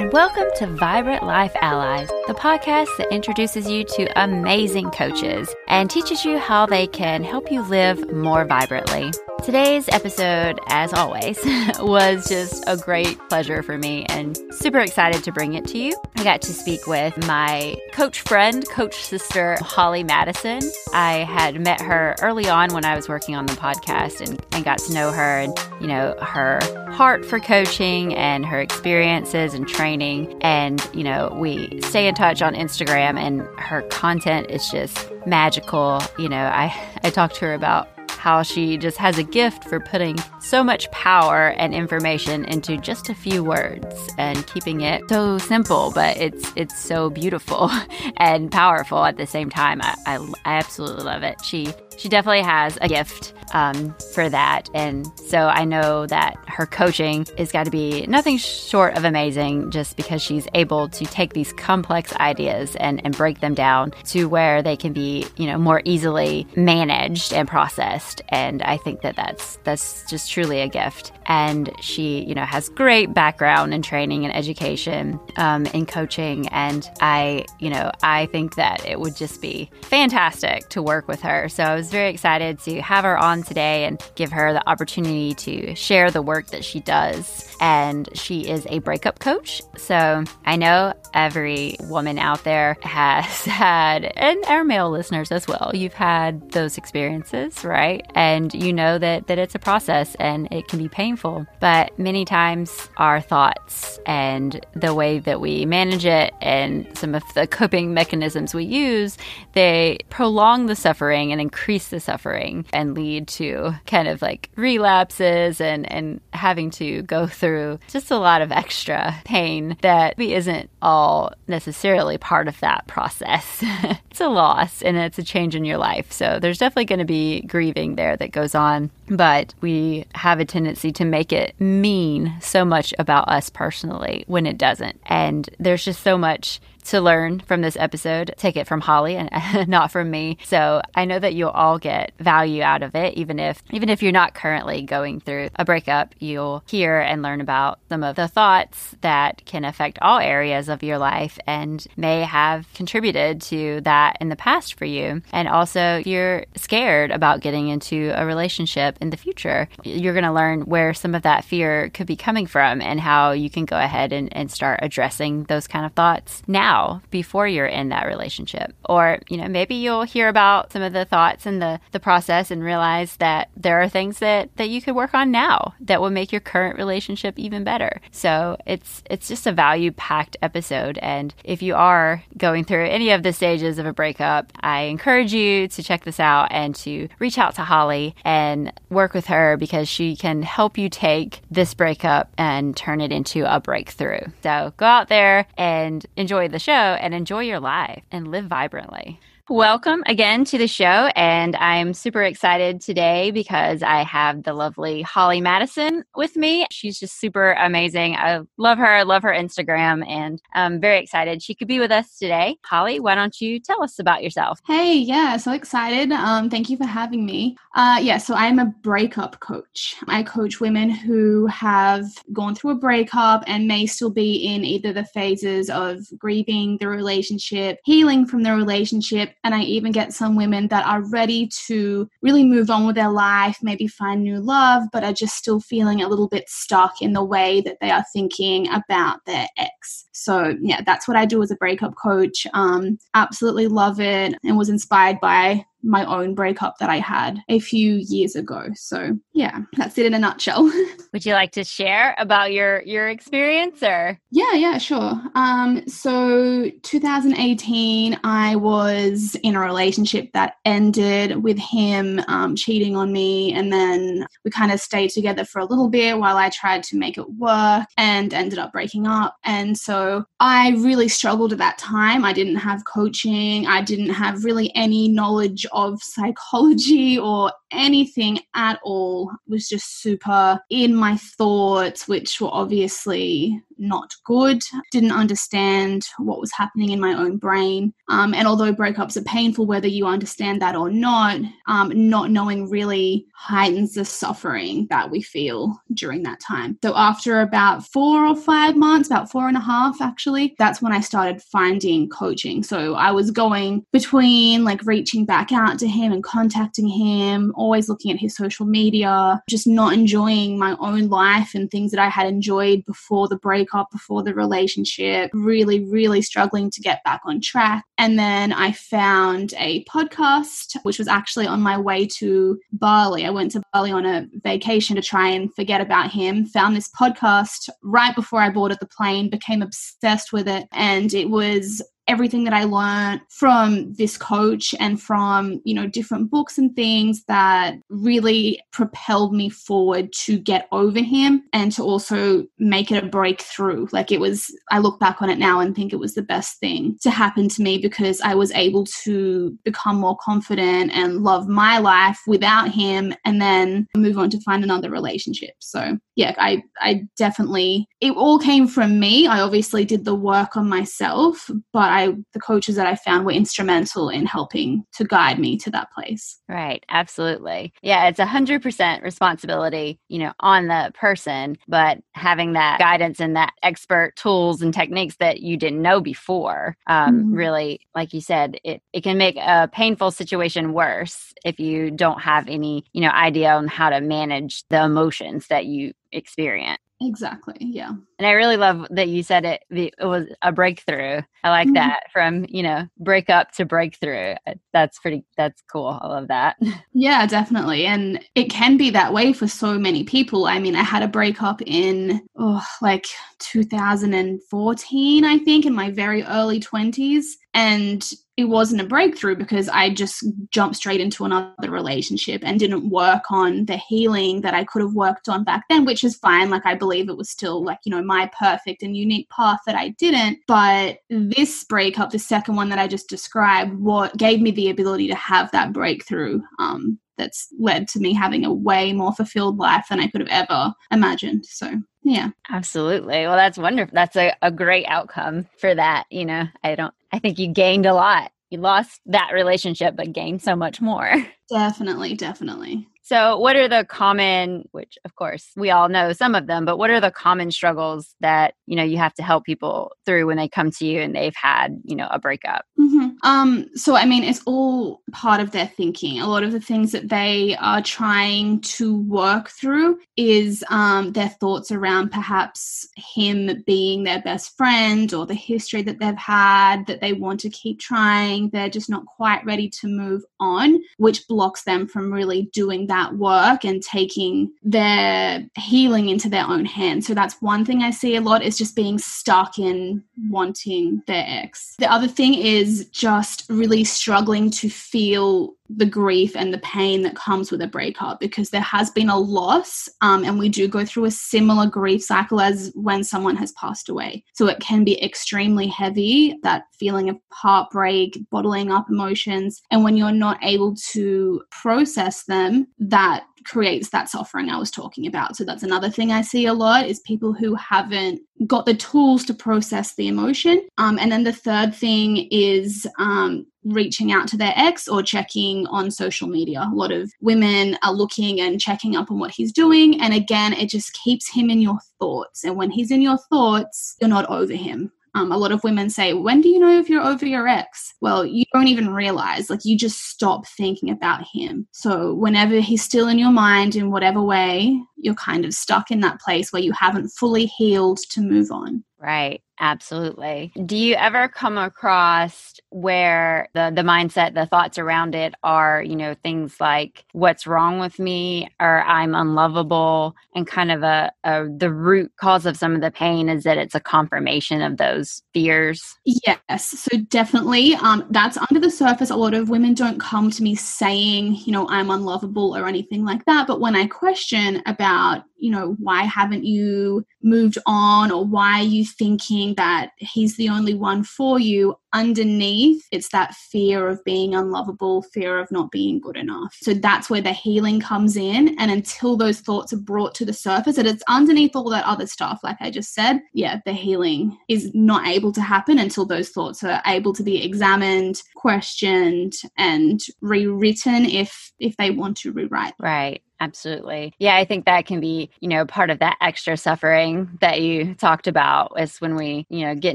and welcome to Vibrant Life Allies, the podcast that introduces you to amazing coaches and teaches you how they can help you live more vibrantly. Today's episode, as always, was just a great pleasure for me and super excited to bring it to you. I got to speak with my coach friend, coach sister, Holly Madison. I had met her early on when I was working on the podcast and, and got to know her and, you know, her heart for coaching and her experiences and training. And, you know, we stay in touch on Instagram and her content is just magical. You know, I, I talked to her about how she just has a gift for putting so much power and information into just a few words and keeping it so simple, but it's it's so beautiful and powerful at the same time. I, I, I absolutely love it. She she definitely has a gift um, for that. And so I know that her coaching is got to be nothing short of amazing just because she's able to take these complex ideas and, and break them down to where they can be, you know, more easily managed and processed. And I think that that's, that's just truly a gift. And she, you know, has great background in training and education um, in coaching. And I, you know, I think that it would just be fantastic to work with her. So I was very excited to have her on today and give her the opportunity to share the work that she does. And she is a breakup coach. So I know every woman out there has had, and our male listeners as well, you've had those experiences, right? And you know that, that it's a process and it can be painful. But many times our thoughts and the way that we manage it and some of the coping mechanisms we use, they prolong the suffering and increase the suffering and lead to kind of like relapses and, and having to go through just a lot of extra pain that isn't all necessarily part of that process. it's a loss and it's a change in your life. So there's definitely going to be grieving there that goes on, but we have a tendency to make it mean so much about us personally when it doesn't. And there's just so much to learn from this episode. Take it from Holly and not from me. So I know that you'll all get value out of it, even if even if you're not currently going through a breakup, you'll hear and learn about some of the thoughts that can affect all areas of your life and may have contributed to that in the past for you. And also if you're scared about getting into a relationship in the future, you're gonna learn where some of that fear could be coming from and how you can go ahead and, and start addressing those kind of thoughts now now before you're in that relationship. Or, you know, maybe you'll hear about some of the thoughts and the, the process and realize that there are things that, that you could work on now that will make your current relationship even better. So it's it's just a value packed episode. And if you are going through any of the stages of a breakup, I encourage you to check this out and to reach out to Holly and work with her because she can help you take this breakup and turn it into a breakthrough. So go out there and enjoy the show and enjoy your life and live vibrantly. Welcome again to the show. And I'm super excited today because I have the lovely Holly Madison with me. She's just super amazing. I love her. I love her Instagram and I'm very excited she could be with us today. Holly, why don't you tell us about yourself? Hey, yeah, so excited. Um, thank you for having me. Uh, yeah, so I'm a breakup coach. I coach women who have gone through a breakup and may still be in either the phases of grieving the relationship, healing from the relationship, and I even get some women that are ready to really move on with their life, maybe find new love, but are just still feeling a little bit stuck in the way that they are thinking about their ex. So, yeah, that's what I do as a breakup coach. Um, absolutely love it and was inspired by my own breakup that I had a few years ago. So yeah, that's it in a nutshell. Would you like to share about your your experience or? Yeah, yeah, sure. Um, so 2018, I was in a relationship that ended with him um, cheating on me, and then we kind of stayed together for a little bit while I tried to make it work, and ended up breaking up. And so I really struggled at that time. I didn't have coaching. I didn't have really any knowledge of psychology or anything at all. Was just super in my thoughts, which were obviously not good. Didn't understand what was happening in my own brain. Um, and although breakups are painful, whether you understand that or not, um, not knowing really heightens the suffering that we feel during that time. So after about four or five months, about four and a half actually, that's when I started finding coaching. So I was going between like reaching back out to him and contacting him, always looking at his social media, just not enjoying my own life and things that I had enjoyed before the breakup, before the relationship, really, really struggling to get back on track. And then I found a podcast, which was actually on my way to Bali. I went to Bali on a vacation to try and forget about him. Found this podcast right before I boarded the plane, became obsessed with it. And it was everything that I learned from this coach and from, you know, different books and things that really propelled me forward to get over him and to also make it a breakthrough. Like it was, I look back on it now and think it was the best thing to happen to me because I was able to become more confident and love my life without him and then move on to find another relationship. So, yeah, I, I definitely, it all came from me. I obviously did the work on myself, but I I the coaches that I found were instrumental in helping to guide me to that place. Right, absolutely. Yeah, it's a hundred percent responsibility, you know, on the person, but having that guidance and that expert tools and techniques that you didn't know before, um, mm-hmm. really, like you said, it it can make a painful situation worse if you don't have any, you know, idea on how to manage the emotions that you experience. Exactly. Yeah. And I really love that you said it, it was a breakthrough. I like mm-hmm. that from, you know, breakup to breakthrough. That's pretty, that's cool. I love that. Yeah, definitely. And it can be that way for so many people. I mean, I had a breakup in, oh, like 2014, I think, in my very early 20s. And it wasn't a breakthrough because I just jumped straight into another relationship and didn't work on the healing that I could have worked on back then, which is fine. Like, I believe it was still like, you know, my perfect and unique path that I didn't. But this breakup, the second one that I just described, what gave me the ability to have that breakthrough. Um, that's led to me having a way more fulfilled life than I could have ever imagined. So, yeah. Absolutely. Well, that's wonderful. That's a, a great outcome for that. You know, I don't, I think you gained a lot. You lost that relationship, but gained so much more. Definitely, definitely. So, what are the common, which of course we all know some of them, but what are the common struggles that you know you have to help people through when they come to you and they've had you know a breakup? Mm-hmm. Um, so, I mean, it's all part of their thinking. A lot of the things that they are trying to work through is um, their thoughts around perhaps him being their best friend or the history that they've had that they want to keep trying. They're just not quite ready to move on, which blocks them from really doing that work and taking their healing into their own hands. So that's one thing I see a lot is just being stuck in wanting their ex. The other thing is just really struggling to feel the grief and the pain that comes with a breakup because there has been a loss um, and we do go through a similar grief cycle as when someone has passed away. So it can be extremely heavy that feeling of heartbreak bottling up emotions and when you're not able to process them that creates that suffering I was talking about. So that's another thing I see a lot is people who haven't got the tools to process the emotion. Um, and then the third thing is um, reaching out to their ex or checking on social media. A lot of women are looking and checking up on what he's doing. And again, it just keeps him in your thoughts. And when he's in your thoughts, you're not over him. Um, a lot of women say, When do you know if you're over your ex? Well, you don't even realize, like, you just stop thinking about him. So, whenever he's still in your mind in whatever way, you're kind of stuck in that place where you haven't fully healed to move on. Right. Absolutely. Do you ever come across where the the mindset, the thoughts around it are, you know, things like what's wrong with me or I'm unlovable and kind of a, a the root cause of some of the pain is that it's a confirmation of those fears? Yes. So definitely um that's under the surface. A lot of women don't come to me saying, you know, I'm unlovable or anything like that, but when I question about about, you know, why haven't you moved on or why are you thinking that he's the only one for you? Underneath, it's that fear of being unlovable, fear of not being good enough. So that's where the healing comes in. And until those thoughts are brought to the surface, and it's underneath all that other stuff, like I just said, yeah, the healing is not able to happen until those thoughts are able to be examined, questioned, and rewritten if if they want to rewrite. Right. Absolutely. Yeah, I think that can be, you know, part of that extra suffering that you talked about is when we, you know, get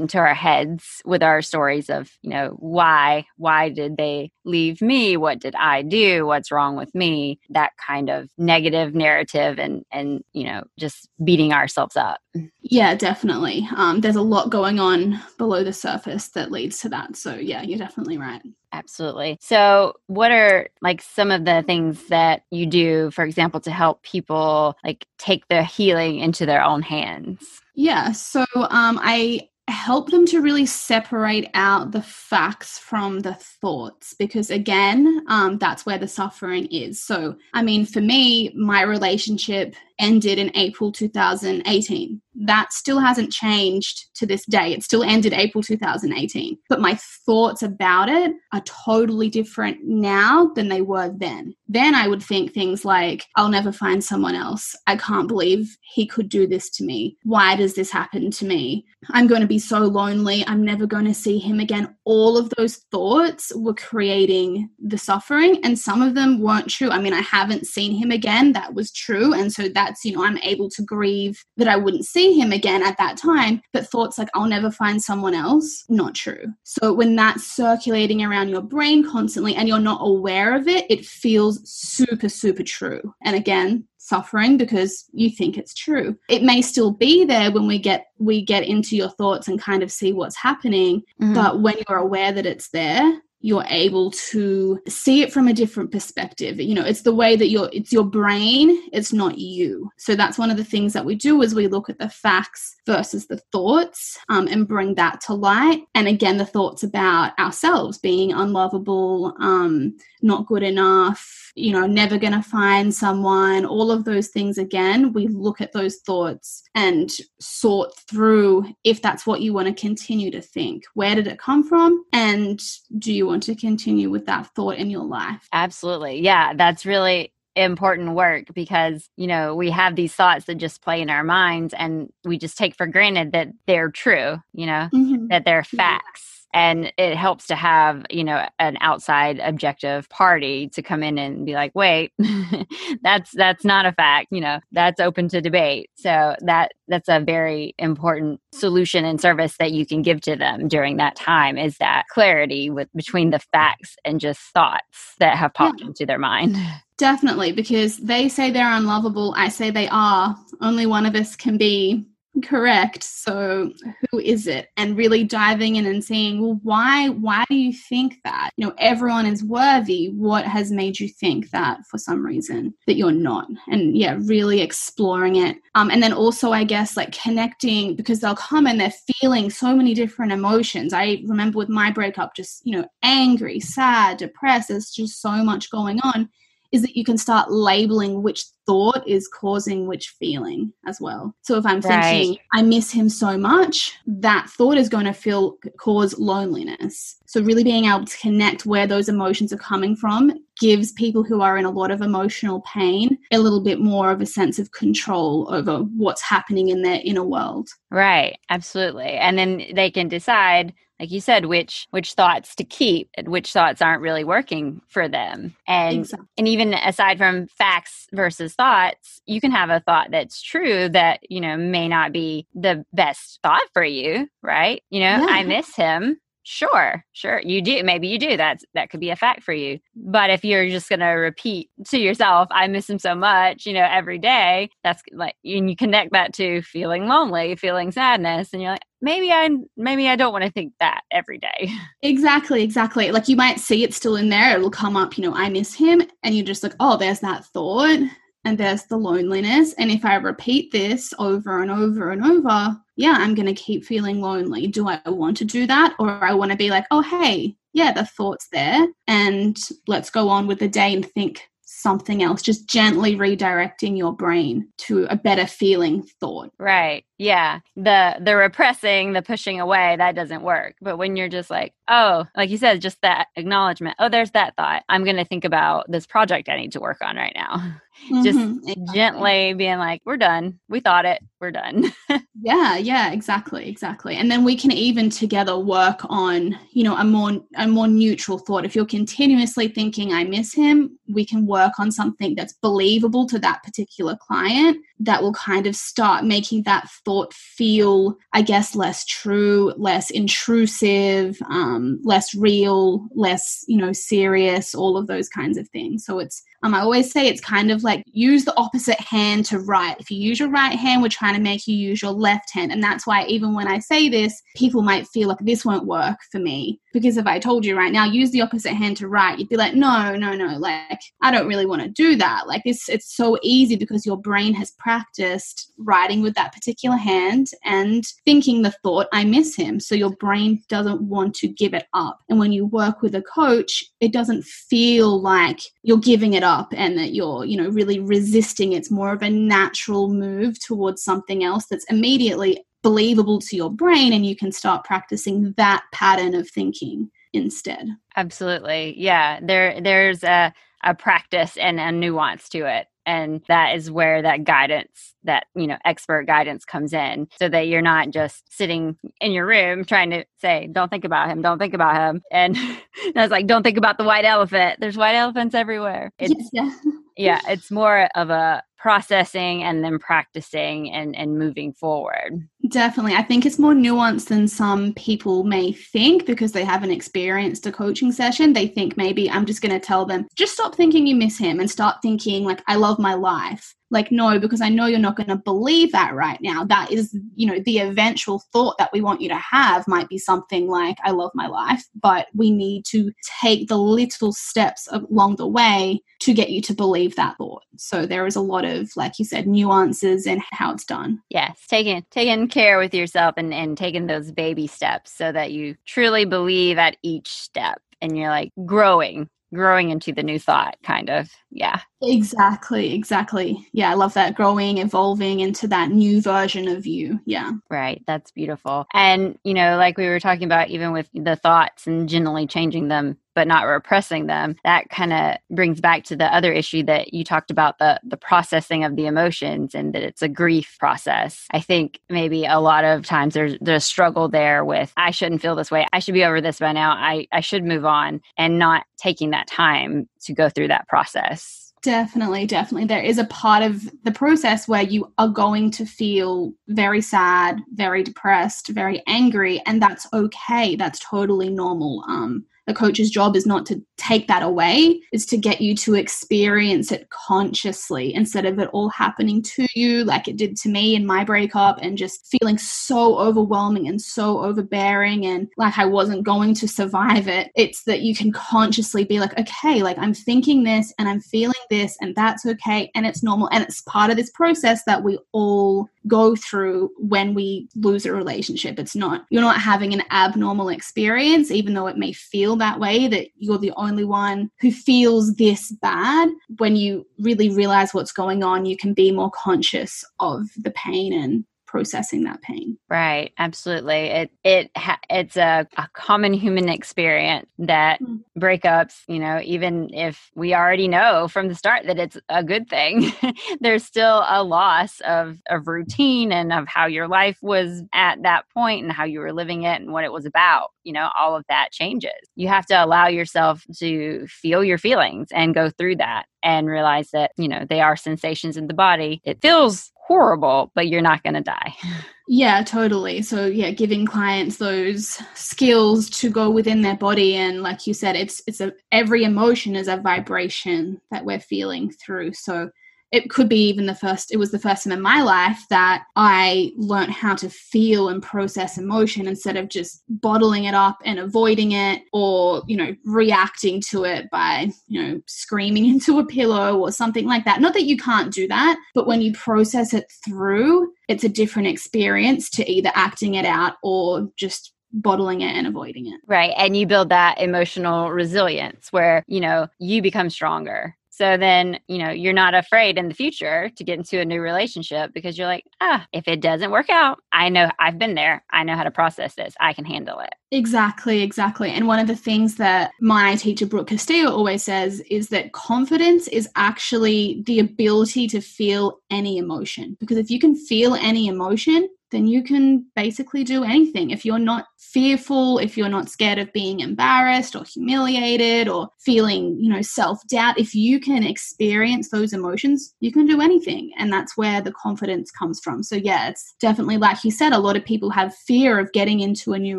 into our heads with our stories of, you know, why, why did they leave me? What did I do? What's wrong with me? That kind of negative narrative and, and, you know, just beating ourselves up. Yeah, definitely. Um, there's a lot going on below the surface that leads to that. So, yeah, you're definitely right. Absolutely. So, what are like some of the things that you do, for example, to help people like take the healing into their own hands? Yeah. So, um, I help them to really separate out the facts from the thoughts because again um, that's where the suffering is so i mean for me my relationship ended in april 2018 that still hasn't changed to this day. It still ended April 2018. But my thoughts about it are totally different now than they were then. Then I would think things like, I'll never find someone else. I can't believe he could do this to me. Why does this happen to me? I'm going to be so lonely. I'm never going to see him again. All of those thoughts were creating the suffering, and some of them weren't true. I mean, I haven't seen him again. That was true. And so that's, you know, I'm able to grieve that I wouldn't see him again at that time, but thoughts like, I'll never find someone else, not true. So when that's circulating around your brain constantly and you're not aware of it, it feels super, super true. And again, suffering because you think it's true. It may still be there when we get we get into your thoughts and kind of see what's happening, mm-hmm. but when you're aware that it's there, you're able to see it from a different perspective you know it's the way that you're it's your brain it's not you so that's one of the things that we do is we look at the facts versus the thoughts um, and bring that to light and again the thoughts about ourselves being unlovable um, not good enough you know, never going to find someone, all of those things again, we look at those thoughts and sort through if that's what you want to continue to think. Where did it come from? And do you want to continue with that thought in your life? Absolutely. Yeah, that's really important work because you know we have these thoughts that just play in our minds and we just take for granted that they're true you know mm-hmm. that they're facts and it helps to have you know an outside objective party to come in and be like wait that's that's not a fact you know that's open to debate. So that that's a very important solution and service that you can give to them during that time is that clarity with between the facts and just thoughts that have popped yeah. into their mind. Definitely because they say they're unlovable i say they are. Only one of us can be correct. So who is it? And really diving in and seeing well why why do you think that? You know everyone is worthy. What has made you think that for some reason that you're not? And yeah really exploring it. Um, and then also i guess like connecting because they'll come and they're feeling so many different emotions. I remember with my breakup just you know angry sad depressed there's just so much going on is that you can start labeling which thought is causing which feeling as well. So if I'm right. thinking I miss him so much, that thought is going to feel cause loneliness. So really being able to connect where those emotions are coming from gives people who are in a lot of emotional pain a little bit more of a sense of control over what's happening in their inner world. Right, absolutely. And then they can decide like you said which which thoughts to keep and which thoughts aren't really working for them and exactly. and even aside from facts versus thoughts you can have a thought that's true that you know may not be the best thought for you right you know yeah. i miss him sure sure you do maybe you do that's that could be a fact for you but if you're just going to repeat to yourself i miss him so much you know every day that's like and you connect that to feeling lonely feeling sadness and you're like maybe i maybe i don't want to think that every day. Exactly exactly like you might see it still in there it'll come up you know i miss him and you're just like oh there's that thought and there's the loneliness. And if I repeat this over and over and over, yeah, I'm going to keep feeling lonely. Do I want to do that? Or I want to be like, oh, hey, yeah, the thought's there. And let's go on with the day and think something else, just gently redirecting your brain to a better feeling thought. Right. Yeah. The the repressing, the pushing away, that doesn't work. But when you're just like, oh, like you said, just that acknowledgement, oh, there's that thought. I'm going to think about this project I need to work on right now. just mm-hmm, exactly. gently being like, we're done. We thought it. We're done. yeah, yeah, exactly, exactly. And then we can even together work on, you know, a more a more neutral thought. If you're continuously thinking I miss him, we can work on something that's believable to that particular client that will kind of start making that thought feel, I guess, less true, less intrusive, um, less real, less, you know, serious, all of those kinds of things. So it's, um, I always say it's kind of like use the opposite hand to write. If you use your right hand, we're trying to make you use your left hand. And that's why even when I say this, people might feel like this won't work for me. Because if I told you right now, use the opposite hand to write, you'd be like, no, no, no, like I don't really want to do that. Like it's it's so easy because your brain has practiced writing with that particular hand and thinking the thought, I miss him. So your brain doesn't want to give it up. And when you work with a coach, it doesn't feel like you're giving it up and that you're, you know, really resisting. It's more of a natural move towards something else that's immediately believable to your brain and you can start practicing that pattern of thinking instead. Absolutely. Yeah. There there's a a practice and a nuance to it and that is where that guidance that you know expert guidance comes in so that you're not just sitting in your room trying to say don't think about him don't think about him and I was like don't think about the white elephant there's white elephants everywhere it's, yeah. yeah it's more of a processing and then practicing and and moving forward definitely. I think it's more nuanced than some people may think because they haven't experienced a coaching session. They think maybe i'm just going to tell them just stop thinking you miss him and start thinking like i love my life. Like no because i know you're not going to believe that right now. That is you know the eventual thought that we want you to have might be something like i love my life but we need to take the little steps along the way to get you to believe that thought. So there is a lot of like you said nuances in how it's done. Yes. Taking taking care with yourself and and taking those baby steps so that you truly believe at each step and you're like growing growing into the new thought kind of. Yeah. Exactly exactly. Yeah i love that. Growing evolving into that new version of you. Yeah. Right that's beautiful. And you know like we were talking about even with the thoughts and generally changing them but not repressing them that kind of brings back to the other issue that you talked about the the processing of the emotions and that it's a grief process i think maybe a lot of times there's there's a struggle there with i shouldn't feel this way i should be over this by now i i should move on and not taking that time to go through that process Definitely, definitely. There is a part of the process where you are going to feel very sad, very depressed, very angry, and that's okay. That's totally normal. Um, a coach's job is not to take that away, it's to get you to experience it consciously instead of it all happening to you like it did to me in my breakup and just feeling so overwhelming and so overbearing and like I wasn't going to survive it. It's that you can consciously be like, okay, like I'm thinking this and I'm feeling this and that's okay and it's normal and it's part of this process that we all go through when we lose a relationship. It's not, you're not having an abnormal experience, even though it may feel that way, that you're the only one who feels this bad. When you really realize what's going on, you can be more conscious of the pain and processing that pain. Right, absolutely. It it ha- it's a, a common human experience that mm. breakups, you know, even if we already know from the start that it's a good thing, there's still a loss of of routine and of how your life was at that point and how you were living it and what it was about. You know, all of that changes. You have to allow yourself to feel your feelings and go through that and realize that, you know, they are sensations in the body. It feels horrible, but you're not going to die. Yeah, totally. So yeah, giving clients those skills to go within their body and like you said it's it's a every emotion is a vibration that we're feeling through. So it could be even the first it was the first time in my life that i learned how to feel and process emotion instead of just bottling it up and avoiding it or you know reacting to it by you know screaming into a pillow or something like that not that you can't do that but when you process it through it's a different experience to either acting it out or just bottling it and avoiding it. Right. And you build that emotional resilience where, you know, you become stronger So then, you know, you're not afraid in the future to get into a new relationship because you're like, ah, if it doesn't work out, I know I've been there. I know how to process this. I can handle it. Exactly, exactly. And one of the things that my teacher, Brooke Castillo, always says is that confidence is actually the ability to feel any emotion. Because if you can feel any emotion, then you can basically do anything. If you're not fearful, if you're not scared of being embarrassed or humiliated or feeling, you know, self-doubt, if you can experience those emotions, you can do anything. And that's where the confidence comes from. So yeah, it's definitely like you said, a lot of people have fear of getting into a new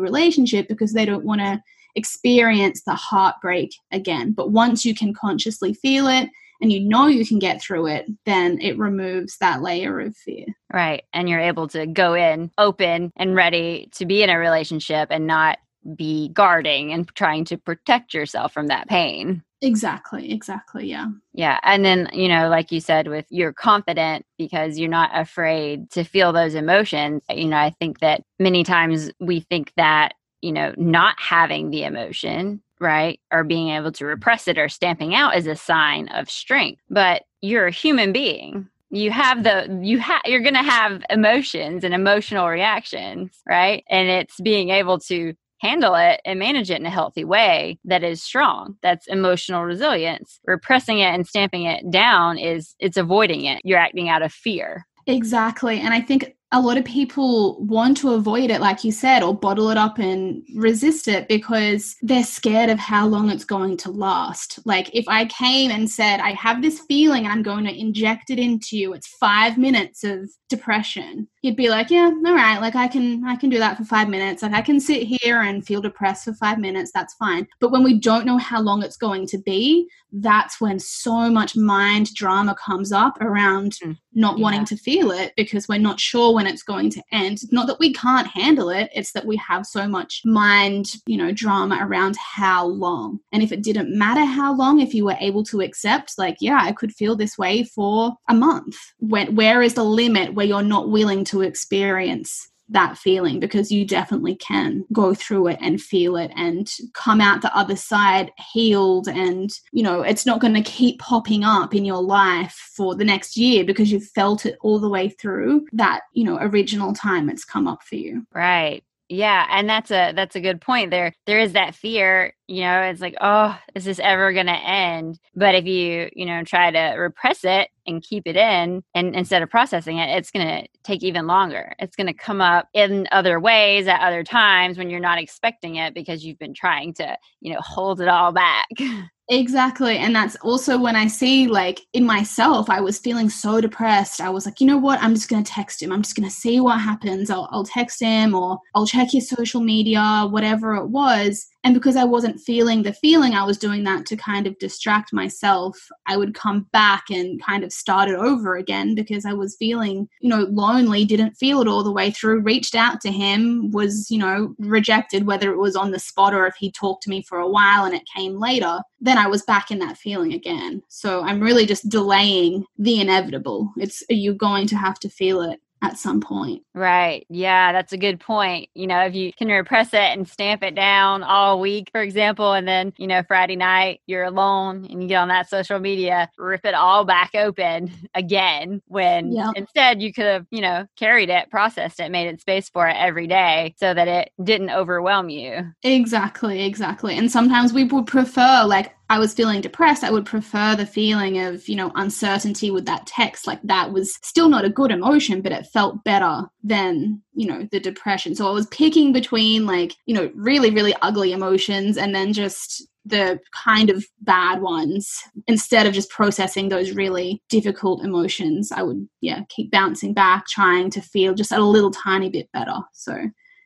relationship because they don't want to experience the heartbreak again. But once you can consciously feel it and you know you can get through it, then it removes that layer of fear. Right. And you're able to go in open and ready to be in a relationship and not be guarding and trying to protect yourself from that pain. Exactly, exactly, yeah. Yeah, and then, you know, like you said with you're confident because you're not afraid to feel those emotions. You know, I think that many times we think that, you know, not having the emotion right? Or being able to repress it or stamping out is a sign of strength. But you're a human being. You have the you have you're going to have emotions and emotional reactions, right? And it's being able to handle it and manage it in a healthy way that is strong that's emotional resilience repressing it and stamping it down is it's avoiding it you're acting out of fear exactly and i think a lot of people want to avoid it, like you said, or bottle it up and resist it because they're scared of how long it's going to last. Like, if I came and said, I have this feeling and I'm going to inject it into you, it's five minutes of depression, you'd be like, Yeah, all right, like I can I can do that for five minutes. Like I can sit here and feel depressed for five minutes, that's fine. But when we don't know how long it's going to be, that's when so much mind drama comes up around mm, not yeah. wanting to feel it because we're not sure when it's going to end. Not that we can't handle it, it's that we have so much mind, you know, drama around how long. And if it didn't matter how long, if you were able to accept, like, yeah, I could feel this way for a month. Where is the limit where you're not willing to experience that feeling because you definitely can go through it and feel it and come out the other side healed and you know it's not going to keep popping up in your life for the next year because you've felt it all the way through that you know original time it's come up for you. Right yeah, and that's a that's a good point. There there is that fear, you know, it's like, oh, is this ever going to end? But if you, you know, try to repress it and keep it in and instead of processing it, it's going to take even longer. It's going to come up in other ways at other times when you're not expecting it because you've been trying to, you know, hold it all back. Exactly. And that's also when I see, like, in myself, I was feeling so depressed. I was like, you know what? I'm just going to text him. I'm just going to see what happens. I'll, I'll text him or I'll check his social media, whatever it was. And because I wasn't feeling the feeling, I was doing that to kind of distract myself. I would come back and kind of start it over again because I was feeling, you know, lonely, didn't feel it all the way through, reached out to him, was, you know, rejected, whether it was on the spot or if he talked to me for a while and it came later. Then I was back in that feeling again. So I'm really just delaying the inevitable. It's, you're going to have to feel it? At some point. Right. Yeah, that's a good point. You know, if you can repress it and stamp it down all week, for example, and then, you know, Friday night you're alone and you get on that social media, rip it all back open again when yep. instead you could have, you know, carried it, processed it, made it space for it every day so that it didn't overwhelm you. Exactly, exactly. And sometimes we would prefer like I was feeling depressed, I would prefer the feeling of, you know, uncertainty with that text. Like that was still not a good emotion, but it felt better than, you know, the depression. So I was picking between like, you know, really, really ugly emotions and then just the kind of bad ones instead of just processing those really difficult emotions i would yeah keep bouncing back trying to feel just a little tiny bit better so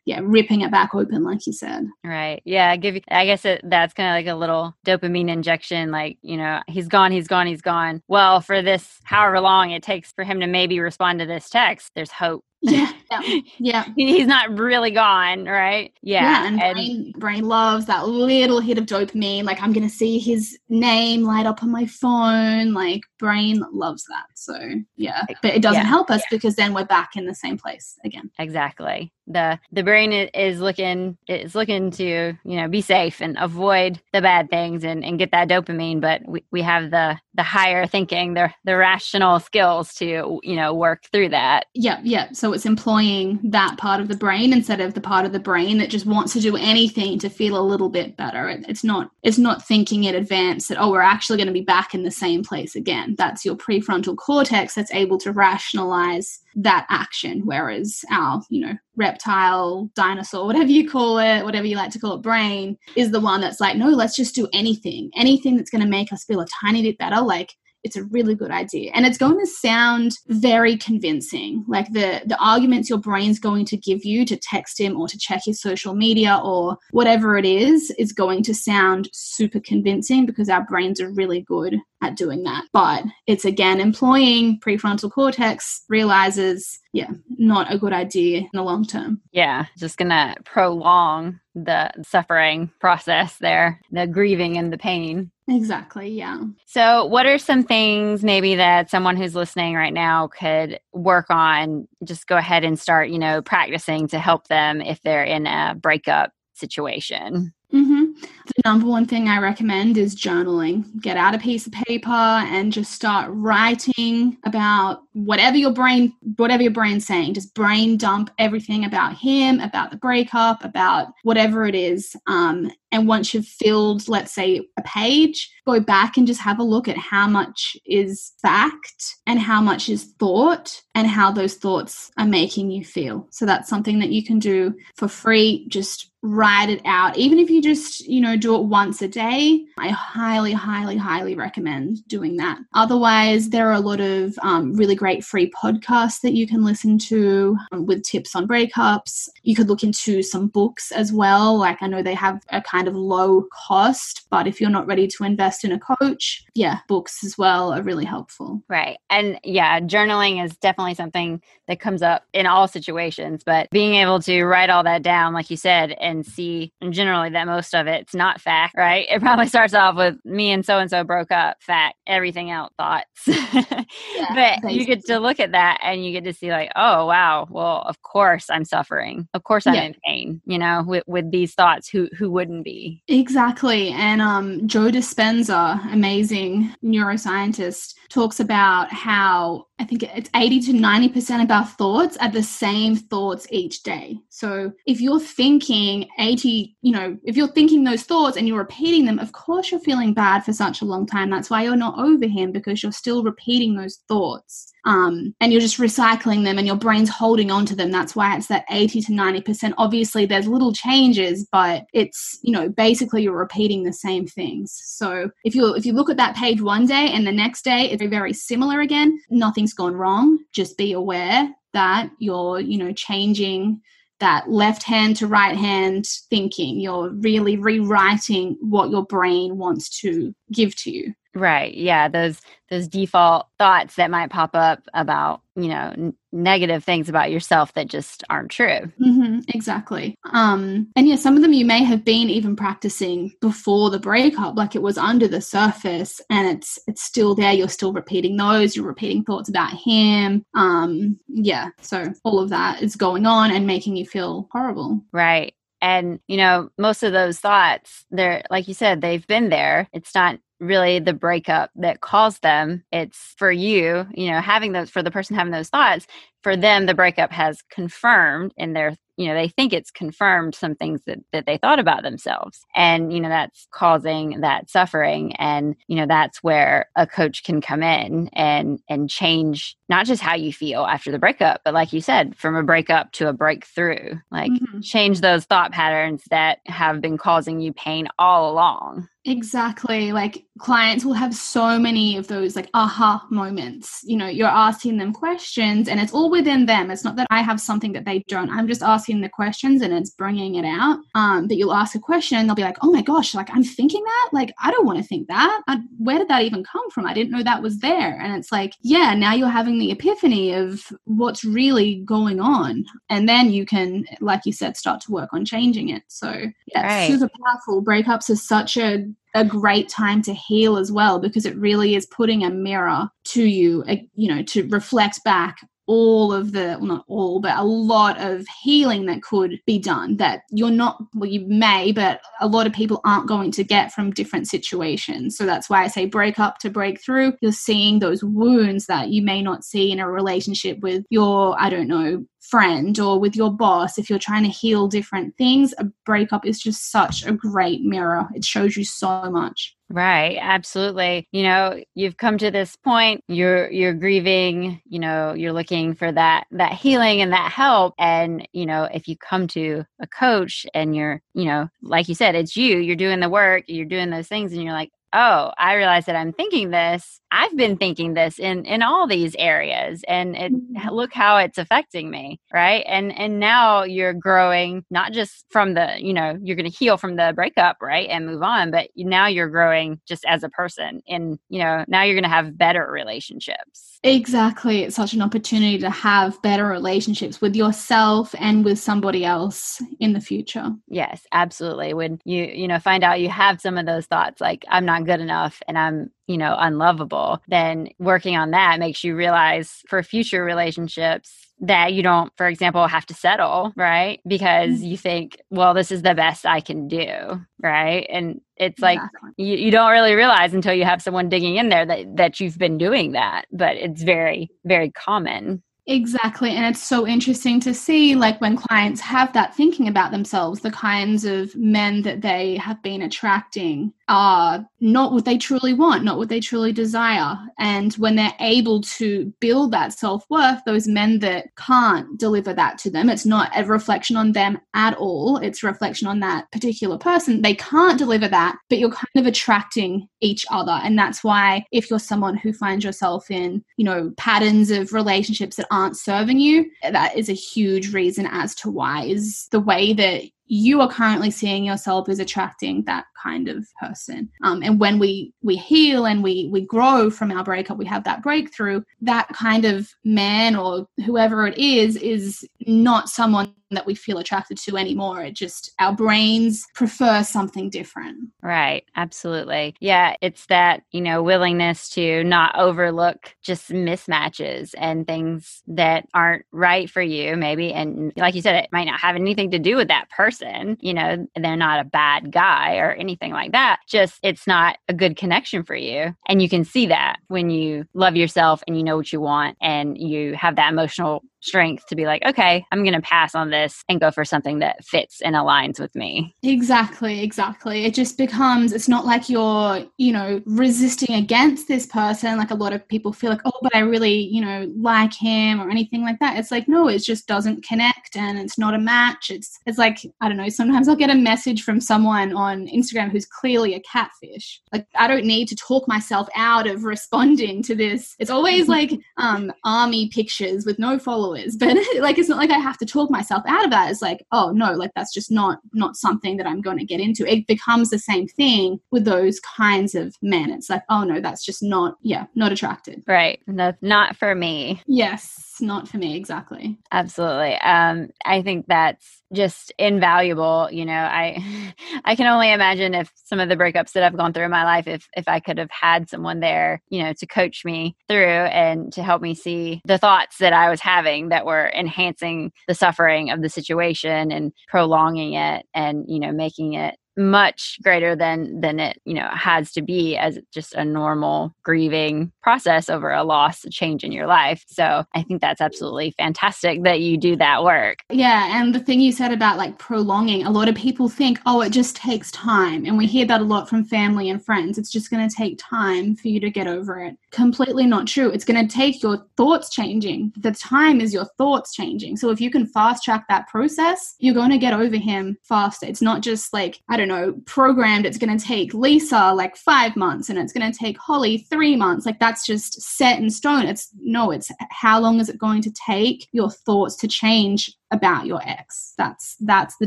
yeah, ripping it back open, like you said. Right. Yeah. Give you, I guess it, that's kind of like a little dopamine injection. Like, you know, he's gone, he's gone, he's gone. Well, for this, however long it takes for him to maybe respond to this text, there's hope. Yeah, yeah. yeah. He's not really gone, right? Yeah. Yeah. And, and brain, brain loves that little hit of dopamine. Like I'm gonna see his name light up on my phone. Like brain loves that. So yeah. But it doesn't yeah. help us yeah. because then we're back in the same place again. Exactly the the brain is looking is looking to you know be safe and avoid the bad things and, and get that dopamine but we, we have the the higher thinking the the rational skills to you know work through that. Yeah yeah. So it's employing that part of the brain instead of the part of the brain that just wants to do anything to feel a little bit better. It, it's not it's not thinking in advance that oh we're actually going to be back in the same place again. That's your prefrontal cortex that's able to rationalize that action whereas our you know reptile dinosaur whatever you call it whatever you like to call it brain is the one that's like no let's just do anything. Anything that's going to make us feel a tiny bit better like it's a really good idea. And it's going to sound very convincing. Like the the arguments your brain's going to give you to text him or to check his social media or whatever it is is going to sound super convincing because our brains are really good at doing that but it's again employing prefrontal cortex realizes yeah not a good idea in the long term yeah just gonna prolong the suffering process there the grieving and the pain Exactly, yeah. So, what are some things maybe that someone who's listening right now could work on? Just go ahead and start, you know, practicing to help them if they're in a breakup situation. Mm-hmm. The number one thing I recommend is journaling. Get out a piece of paper and just start writing about whatever your brain, whatever your brain's saying. Just brain dump everything about him, about the breakup, about whatever it is. Um, and once you've filled, let's say, a page, go back and just have a look at how much is fact and how much is thought and how those thoughts are making you feel. So that's something that you can do for free. Just write it out. Even if you just, you know, do it once a day, I highly, highly, highly recommend doing that. Otherwise, there are a lot of um, really great free podcasts that you can listen to um, with tips on breakups. You could look into some books as well. Like I know they have a kind kind of low cost. But if you're not ready to invest in a coach, yeah, books as well are really helpful. Right. And yeah, journaling is definitely something that comes up in all situations. But being able to write all that down, like you said, and see generally that most of it's not fact, right? It probably starts off with me and so and so broke up, fact, everything else thoughts. yeah, but you get to look at that and you get to see, like, oh, wow, well, of course I'm suffering. Of course I'm yeah. in pain, you know, with, with these thoughts. Who, who wouldn't be? Exactly. And um, Joe Dispenza, amazing neuroscientist, talks about how I think it's 80 to 90% of our thoughts are the same thoughts each day. So if you're thinking 80, you know, if you're thinking those thoughts and you're repeating them, of course you're feeling bad for such a long time. That's why you're not over him because you're still repeating those thoughts um, and you're just recycling them and your brain's holding on to them. That's why it's that 80 to 90%. Obviously, there's little changes, but it's, you know, basically you're repeating the same things. So if you if you look at that page one day and the next day it's very similar again, nothing's gone wrong. Just be aware that you're, you know, changing that left hand to right hand thinking. You're really rewriting what your brain wants to give to you. Right. Yeah. Those those default thoughts that might pop up about you know n- negative things about yourself that just aren't true. Mm-hmm, exactly. Um, and yeah, some of them you may have been even practicing before the breakup, like it was under the surface, and it's it's still there. You're still repeating those. You're repeating thoughts about him. Um, yeah. So all of that is going on and making you feel horrible. Right. And, you know, most of those thoughts, they're, like you said, they've been there. It's not really the breakup that caused them. It's for you, you know, having those, for the person having those thoughts, for them, the breakup has confirmed in their you know they think it's confirmed some things that, that they thought about themselves and you know that's causing that suffering and you know that's where a coach can come in and and change not just how you feel after the breakup but like you said from a breakup to a breakthrough like mm-hmm. change those thought patterns that have been causing you pain all along Exactly. Like clients will have so many of those like aha moments. You know, you're asking them questions and it's all within them. It's not that I have something that they don't. I'm just asking the questions and it's bringing it out. Um, but you'll ask a question and they'll be like, oh my gosh, like I'm thinking that? Like, I don't want to think that. I, where did that even come from? I didn't know that was there. And it's like, yeah, now you're having the epiphany of what's really going on. And then you can, like you said, start to work on changing it. So, yeah, right. super powerful. Breakups are such a a great time to heal as well because it really is putting a mirror to you you know to reflect back all of the well not all but a lot of healing that could be done that you're not well you may but a lot of people aren't going to get from different situations. So that's why i say break up to break through. You're seeing those wounds that you may not see in a relationship with your i don't know friend or with your boss if you're trying to heal different things a breakup is just such a great mirror. It shows you so much. Right, absolutely. You know, you've come to this point, you're you're grieving, you know, you're looking for that that healing and that help. And, you know, if you come to a coach and you're, you know, like you said, it's you, you're doing the work, you're doing those things and you're like, oh i realize that i'm thinking this. I've been thinking this in in all these areas and it mm-hmm. look how it's affecting me right? And and now you're growing not just from the you know you're going to heal from the breakup right and move on but now you're growing just as a person and you know now you're going to have better relationships. Exactly it's such an opportunity to have better relationships with yourself and with somebody else in the future. Yes absolutely when you you know find out you have some of those thoughts like i'm not good enough and I'm, you know, unlovable, then working on that makes you realize for future relationships that you don't, for example, have to settle, right? Because mm-hmm. you think, well, this is the best I can do, right? And it's like you, you don't really realize until you have someone digging in there that, that you've been doing that. But it's very, very common. Exactly. And it's so interesting to see, like, when clients have that thinking about themselves, the kinds of men that they have been attracting are not what they truly want, not what they truly desire. And when they're able to build that self worth, those men that can't deliver that to them, it's not a reflection on them at all, it's a reflection on that particular person. They can't deliver that, but you're kind of attracting each other. And that's why if you're someone who finds yourself in, you know, patterns of relationships that aren't serving you, that is a huge reason as to why is the way that you are currently seeing yourself as attracting that kind of person um, and when we we heal and we we grow from our breakup we have that breakthrough that kind of man or whoever it is is not someone that we feel attracted to anymore. It just, our brains prefer something different. Right. Absolutely. Yeah. It's that, you know, willingness to not overlook just mismatches and things that aren't right for you, maybe. And like you said, it might not have anything to do with that person. You know, they're not a bad guy or anything like that. Just, it's not a good connection for you. And you can see that when you love yourself and you know what you want and you have that emotional strength to be like, okay, I'm going to pass on this and go for something that fits and aligns with me. Exactly, exactly. It just becomes, it's not like you're, you know, resisting against this person. Like a lot of people feel like, oh, but I really, you know, like him or anything like that. It's like, no, it just doesn't connect and it's not a match. It's, it's like, I don't know, sometimes I'll get a message from someone on Instagram who's clearly a catfish. Like I don't need to talk myself out of responding to this. It's always like um, army pictures with no followers followers but like it's not like i have to talk myself out of that. It's like oh no like that's just not not something that i'm going to get into. It becomes the same thing with those kinds of men. It's like oh no that's just not yeah not attracted right. That's not for me. Yes not for me exactly. Absolutely. Um i think that's just invaluable you know. I i can only imagine if some of the breakups that i've gone through in my life if if i could have had someone there you know to coach me through and to help me see the thoughts that i was having that were enhancing the suffering of the situation and prolonging it and you know making it much greater than than it you know has to be as just a normal grieving process over a loss a change in your life. So i think that's absolutely fantastic that you do that work. Yeah and the thing you said about like prolonging a lot of people think oh it just takes time and we hear that a lot from family and friends. It's just going to take time for you to get over it. Completely not true. It's going to take your thoughts changing. The time is your thoughts changing. So if you can fast track that process you're going to get over him faster. It's not just like i don't don't know, programmed it's going to take Lisa like five months and it's going to take Holly three months. Like that's just set in stone. It's no, it's how long is it going to take your thoughts to change about your ex. That's that's the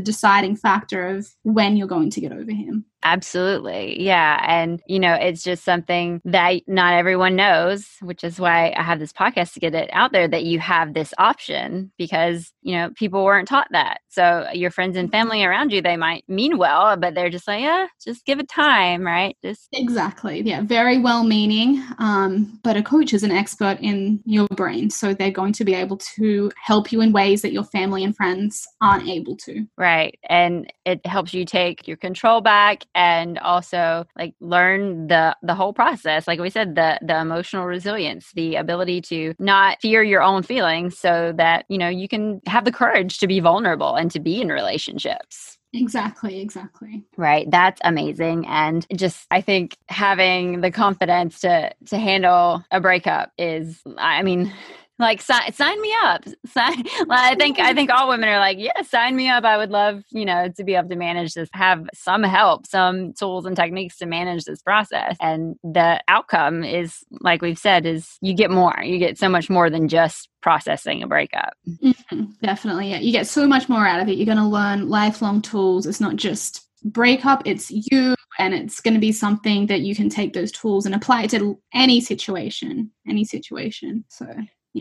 deciding factor of when you're going to get over him. Absolutely. Yeah. And, you know, it's just something that not everyone knows, which is why I have this podcast to get it out there that you have this option because, you know, people weren't taught that. So your friends and family around you, they might mean well, but they're just like, yeah, just give it time, right? Just exactly. Yeah. Very well meaning. Um, but a coach is an expert in your brain. So they're going to be able to help you in ways that your family and friends aren't able to. Right. And it helps you take your control back and also like learn the the whole process like we said the the emotional resilience the ability to not fear your own feelings so that you know you can have the courage to be vulnerable and to be in relationships Exactly, exactly. Right. That's amazing. And just I think having the confidence to to handle a breakup is I mean like sign, sign me up. Sign i think i think all women are like yeah sign me up. I would love you know to be able to manage this have some help some tools and techniques to manage this process. And the outcome is like we've said is you get more. You get so much more than just processing a breakup. Mm-hmm, definitely yeah. You get so much more out of it. You're going to learn lifelong tools. It's not just breakup. It's you and it's going to be something that you can take those tools and apply it to any situation any situation. So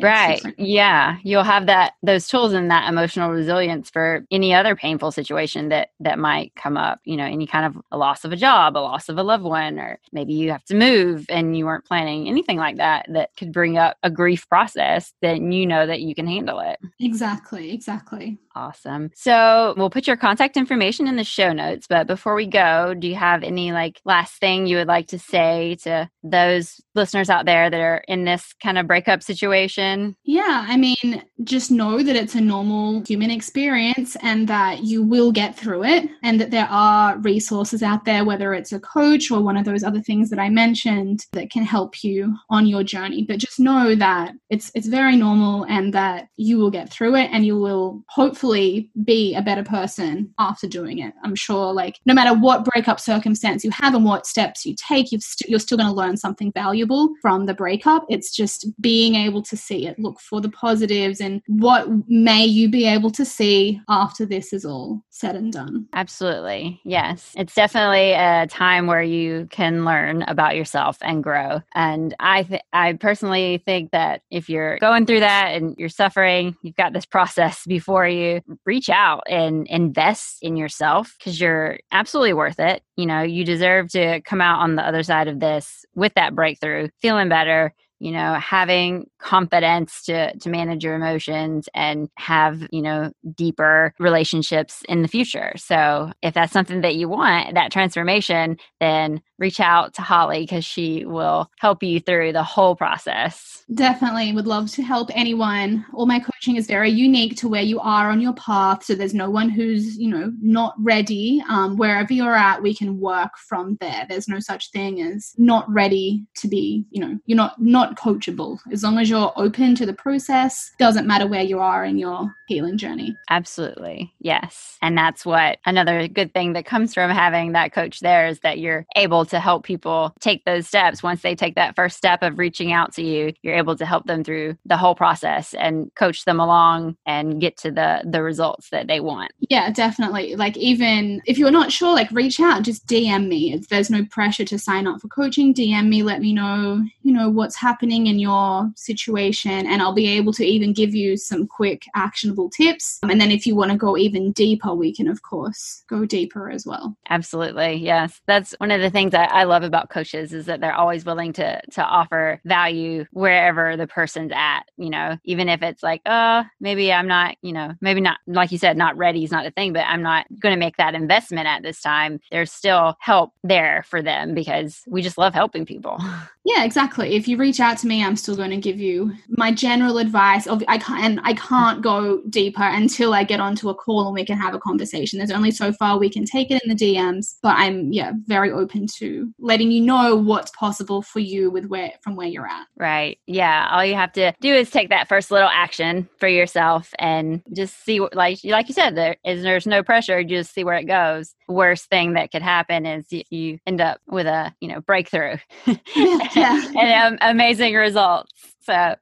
right. Yeah. You'll have that those tools and that emotional resilience for any other painful situation that that might come up, you know, any kind of a loss of a job, a loss of a loved one or maybe you have to move and you weren't planning anything like that that could bring up a grief process, then you know that you can handle it. Exactly. Exactly. Awesome. So, we'll put your contact information in the show notes, but before we go, do you have any like last thing you would like to say to those listeners out there that are in this kind of breakup situation? Yeah, I mean, just know that it's a normal human experience and that you will get through it, and that there are resources out there, whether it's a coach or one of those other things that I mentioned, that can help you on your journey. But just know that it's it's very normal and that you will get through it and you will hopefully be a better person after doing it. I'm sure, like, no matter what breakup circumstance you have and what steps you take, you've st- you're still going to learn something valuable from the breakup. It's just being able to see it, look for the positives, and what may you be able to see after this is all said and done. Absolutely. Yes. It's definitely a time where you can learn about yourself and grow. And I th- I personally think that if you're going through that and you're suffering, you've got this process before you, reach out and invest in yourself because you're absolutely worth it. You know, you deserve to come out on the other side of this with that breakthrough, feeling better you know having confidence to to manage your emotions and have you know deeper relationships in the future. So if that's something that you want that transformation then reach out to holly because she will help you through the whole process. Definitely would love to help anyone. All my coaching is very unique to where you are on your path so there's no one who's you know not ready. Um, wherever you're at we can work from there. There's no such thing as not ready to be you know you're not not not coachable. As long as you're open to the process, doesn't matter where you are in your healing journey. Absolutely. Yes. And that's what another good thing that comes from having that coach there is that you're able to help people take those steps. Once they take that first step of reaching out to you, you're able to help them through the whole process and coach them along and get to the the results that they want. Yeah, definitely. Like even if you're not sure, like reach out, just DM me. There's no pressure to sign up for coaching. DM me, let me know, you know, what's happening happening in your situation and I'll be able to even give you some quick actionable tips. Um, and then if you want to go even deeper, we can of course go deeper as well. Absolutely. Yes. That's one of the things I, I love about coaches is that they're always willing to to offer value wherever the person's at, you know, even if it's like, oh, maybe I'm not, you know, maybe not like you said, not ready is not a thing, but I'm not going to make that investment at this time. There's still help there for them because we just love helping people. Yeah, exactly. If you reach out to me, I'm still going to give you my general advice. Of I can't, and I can't go deeper until I get onto a call and we can have a conversation. There's only so far we can take it in the DMs, but I'm yeah very open to letting you know what's possible for you with where from where you're at. Right. Yeah. All you have to do is take that first little action for yourself and just see what, like like you said, there is there's no pressure. Just see where it goes. Worst thing that could happen is you, you end up with a you know breakthrough. yeah. and um, amazing results. So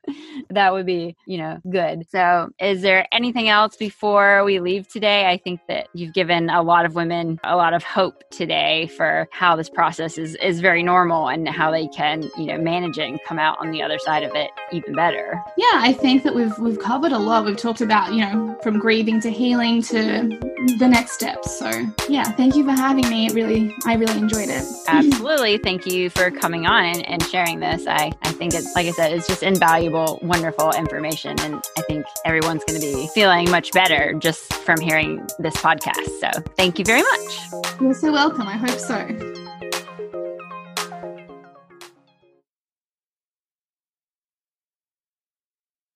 that would be, you know, good. So, is there anything else before we leave today? I think that you've given a lot of women a lot of hope today for how this process is, is very normal and how they can, you know, manage it and come out on the other side of it even better. Yeah, I think that we've we've covered a lot. We've talked about, you know, from grieving to healing to the next steps. So, yeah, thank you for having me. It really I really enjoyed it. Absolutely. thank you for coming on and, and sharing this. I I think it's like I said, it's just invaluable, wonderful information. And I think everyone's going to be feeling much better just from hearing this podcast. So thank you very much. You're so welcome. I hope so.